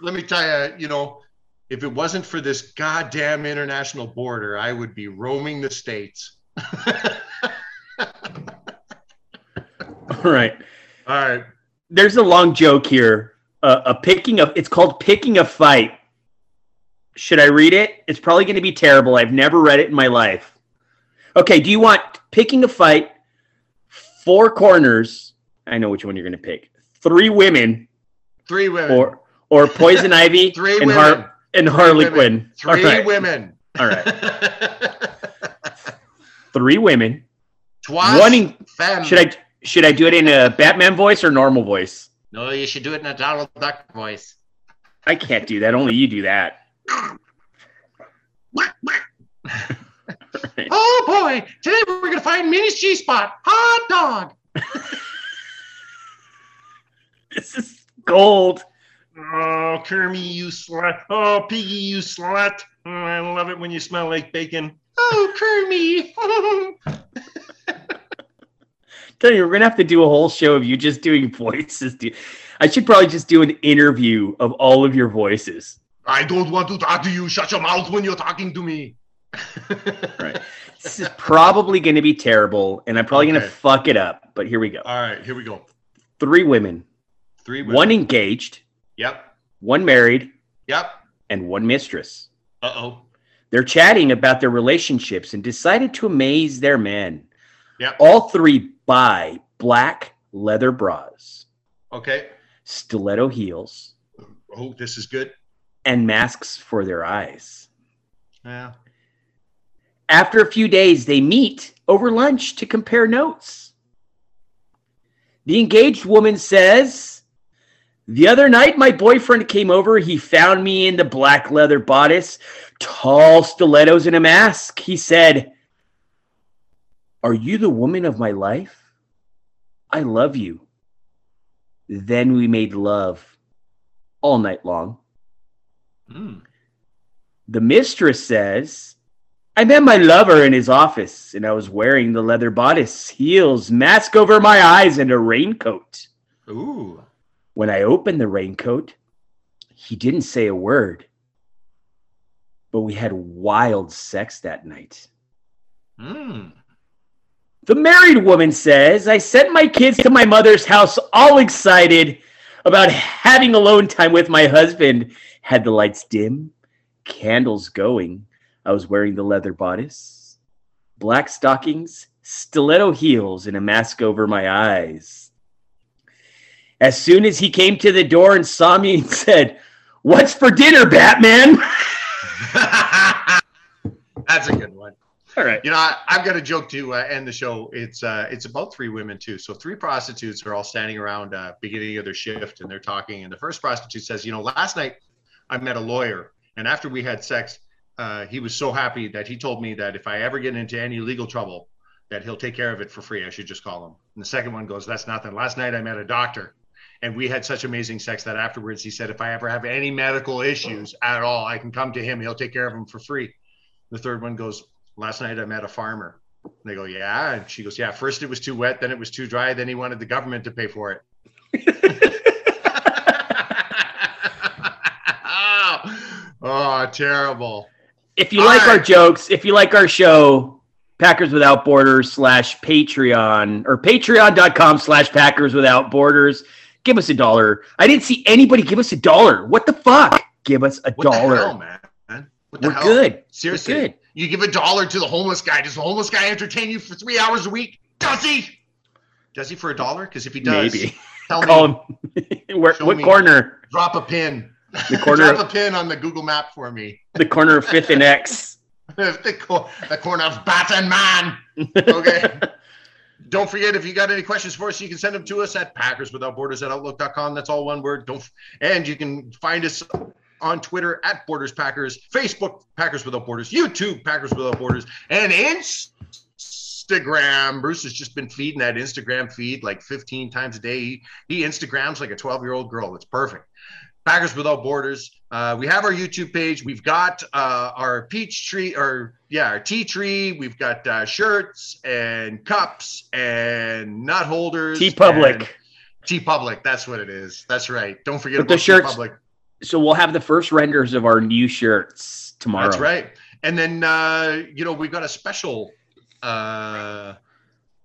Let me tell you, you know, if it wasn't for this goddamn international border, I would be roaming the states. [laughs] All right. All right. There's a long joke here. Uh, a picking of it's called picking a fight. Should I read it? It's probably going to be terrible. I've never read it in my life. Okay, do you want picking a fight? Four corners. I know which one you're going to pick. Three women Three women. or or Poison [laughs] Ivy Three and, women. Har- and Harley women. Quinn. Three All right. women. All right. [laughs] Three women. Twice. One in, femme. should I should I do it in a Batman voice or normal voice? No, you should do it in a Donald Duck voice. I can't do that. Only you do that. [laughs] Oh boy! Today we're gonna find Minnie's G spot. Hot dog. [laughs] This is gold. Oh, Kermie, you slut. Oh, Piggy, you slut. Oh, I love it when you smell like bacon. Oh, Kermie. [laughs] Tell you, we're gonna have to do a whole show of you just doing voices. I should probably just do an interview of all of your voices. I don't want to talk to you. Shut your mouth when you're talking to me. [laughs] Right. This is probably gonna be terrible, and I'm probably gonna fuck it up. But here we go. All right, here we go. Three women, Three women. one engaged, Yep. one married, Yep. and one mistress. Uh oh. They're chatting about their relationships and decided to amaze their men. Yep. All three buy black leather bras, Okay. stiletto heels, Oh, this is good. and masks for their eyes. Yeah. After a few days, they meet over lunch to compare notes. The engaged woman says, The other night, my boyfriend came over. He found me in the black leather bodice, tall stilettos, and a mask. He said, Are you the woman of my life? I love you. Then we made love all night long. Hmm. The mistress says, I met my lover in his office and I was wearing the leather bodice, heels, mask over my eyes, and a raincoat. Ooh. When I opened the raincoat, he didn't say a word. But we had wild sex that night. Hmm. The married woman says, I sent my kids to my mother's house all excited about having alone time with my husband. Had the lights dim, candles going. I was wearing the leather bodice, black stockings, stiletto heels, and a mask over my eyes. As soon as he came to the door and saw me and [laughs] said, What's for dinner, Batman? [laughs] That's a good one. All right. You know, I, I've got a joke to uh, end the show. It's uh, it's about three women too. So three prostitutes are all standing around uh, beginning of their shift, and they're talking. And the first prostitute says, "You know, last night I met a lawyer, and after we had sex, uh, he was so happy that he told me that if I ever get into any legal trouble, that he'll take care of it for free. I should just call him." And the second one goes, "That's nothing. Last night I met a doctor." And we had such amazing sex that afterwards he said, if I ever have any medical issues at all, I can come to him. He'll take care of them for free. The third one goes, Last night I met a farmer. And they go, Yeah. And she goes, Yeah, first it was too wet, then it was too dry, then he wanted the government to pay for it. [laughs] [laughs] oh, terrible. If you like our jokes, if you like our show, Packers Without Borders slash Patreon or patreon.com slash Packers Without Borders, give us a dollar. I didn't see anybody give us a dollar. What the fuck? Give us a What the dollar. hell, man? What the We're hell? good. Seriously. We're good. You give a dollar to the homeless guy. Does the homeless guy entertain you for three hours a week? Does he? Does he for a dollar? Because if he does, Maybe. tell Call me. him. [laughs] Where, Show what me. corner? Drop a pin. [laughs] The corner Drop of- a pin on the Google map for me. [laughs] The corner of Fifth and X. [laughs] the, cor- the corner of Bat and Man. Okay. Don't forget if you got any questions for us, you can send them to us at Packers Without Borders at Outlook.com. That's all one word. Don't and you can find us on Twitter at Borders Packers, Facebook Packers Without Borders, YouTube Packers Without Borders, and Instagram. Bruce has just been feeding that Instagram feed like 15 times a day. He, he Instagrams like a 12 year old girl. It's perfect. Packers Without Borders. Uh, we have our YouTube page. We've got uh, our peach tree, or yeah, our tea tree. We've got uh, shirts and cups and nut holders. TeePublic. Tea Public. That's what it is. That's right. Don't forget But the about shirts- Public. So we'll have the first renders of our new shirts tomorrow. That's right. And then uh, you know we've got a special uh,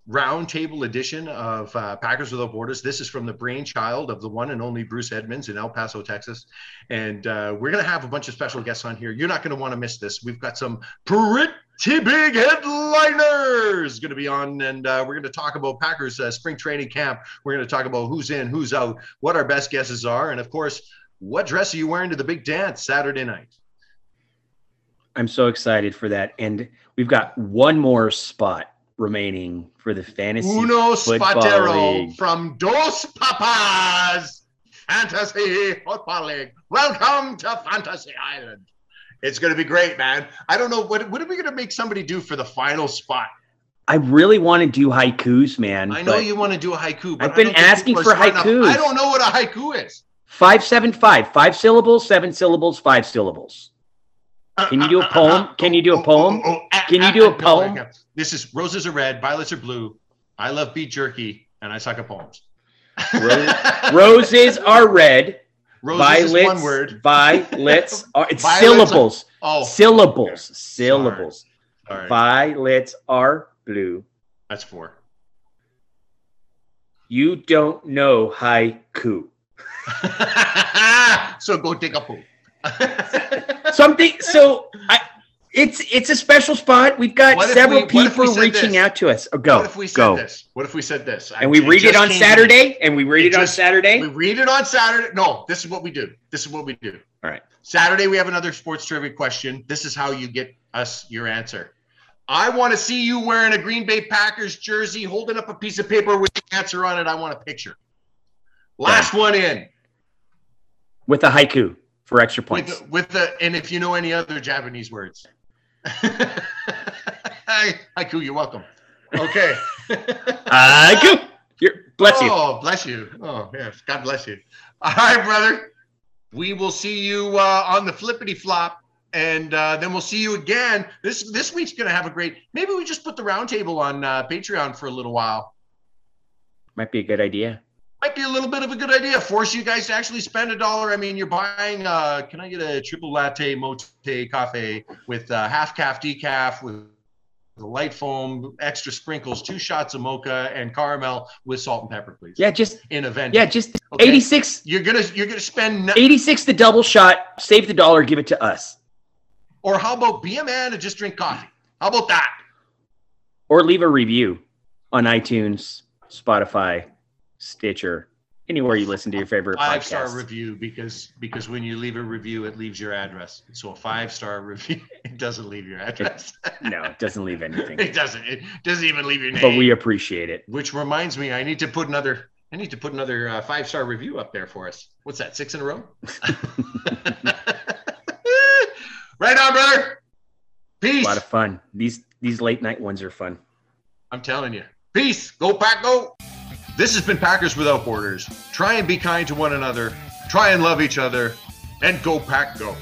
roundtable edition of uh, Packers Without Borders. This is from the brainchild of the one and only Bruce Edmonds in El Paso, Texas. And uh, we're going to have a bunch of special guests on here. You're not going to want to miss this. We've got some pretty big headliners going to be on, and uh, we're going to talk about Packers uh, spring training camp. We're going to talk about who's in, who's out, what our best guesses are, and of course, what dress are you wearing to the big dance Saturday night? I'm so excited for that. And we've got one more spot remaining for the fantasy Uno football Spatero league. from Dos Papas Fantasy Football League. Welcome to Fantasy Island. It's going to be great, man. I don't know what what are we going to make somebody do for the final spot. I really want to do haikus, man. I know you want to do a haiku, but I've been asking for smart enough. haikus. I don't know what a haiku is. Five seven five, five syllables, seven syllables, five syllables. Uh, Can you uh, do a uh, poem? Can you do a oh, oh, oh, poem? Can you do a poem? Okay. This is roses are red, violets are blue. I love beef jerky, and I suck at poems. Ro- Roses are red. Roses violets, one word. Violets are it's Violets are- syllables. Oh, syllables. Syllables. Sorry. Violets are blue. That's four. You don't know haiku. [laughs] so go take a poop. Something so I it's it's a special spot. We've got several we- what if we people reaching this? out to us. Oh, go. What if we said go. this? What if we said this? And we read it just on. Saturday and we read It it, on Saturday. We read it on Saturday. No, this is what we do. This is what we do. All right. Saturday, we have another sports trivia question. This is how you get us your answer. I want to see you wearing a Green Bay Packers jersey, holding up a piece of paper with the answer on it. I want a picture. Last one in. With a haiku for extra points. With the, with the and if you know any other Japanese words. [laughs] Hi, Haiku, you're welcome. Okay. [laughs] Haiku. You're, bless you. Oh, bless you. Oh, yes. God bless you. All right, brother. We will see you uh, on the flippity flop, and uh, then we'll see you again. This this week's gonna have a great. Maybe we just put the roundtable on uh, Patreon for a little while. Might be a good idea. Might be a little bit of a good idea. Force you guys to actually spend a dollar. I mean, you're buying. Uh, can I get a triple latte mote cafe with uh, half caf decaf with the light foam, extra sprinkles, two shots of mocha and caramel with salt and pepper, please. Yeah, just in a venti. yeah, just Okay? 86 You're gonna you're gonna spend. no- 86 the double shot, save the dollar, give it to us. Or how about be a man and just drink coffee? How about that? Or leave a review on iTunes, Spotify, Stitcher, anywhere you listen to your favorite Five star review because because when you leave a review, it leaves your address. So a five star [laughs] review, it doesn't leave your address. [laughs] no, it doesn't leave anything. [laughs] it doesn't. It doesn't even leave your name. But we appreciate it. Which reminds me, I need to put another. I need to put another uh, five star review up there for us. What's that? Six in a row. right on, brother. Peace a lot of fun. These these late night ones are fun. I'm telling you. Peace. Go Pack Go. This has been Packers Without Borders. Try and be kind to one another. Try and love each other. And go Pack Go.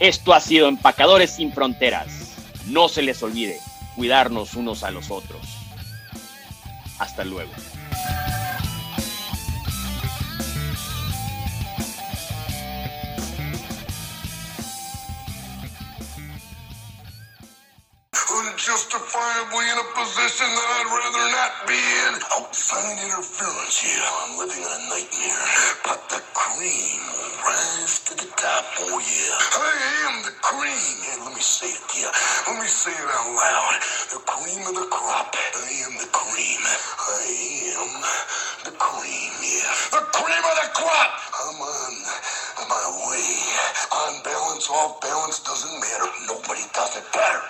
Esto ha sido Empacadores sin Fronteras. No se les olvide cuidarnos unos a los otros. Hasta luego. Unjustifiably in a position that I'd rather not be in. Outside interference, yeah. I'm living in a nightmare. But the cream will rise to the top, oh yeah. I am the cream. Let me say it, yeah. Let me say it out loud. The cream of the crop. I am the cream. I am the cream, yeah. The cream of the crop. I'm on my way. On balance, off balance, doesn't matter. Nobody does it better.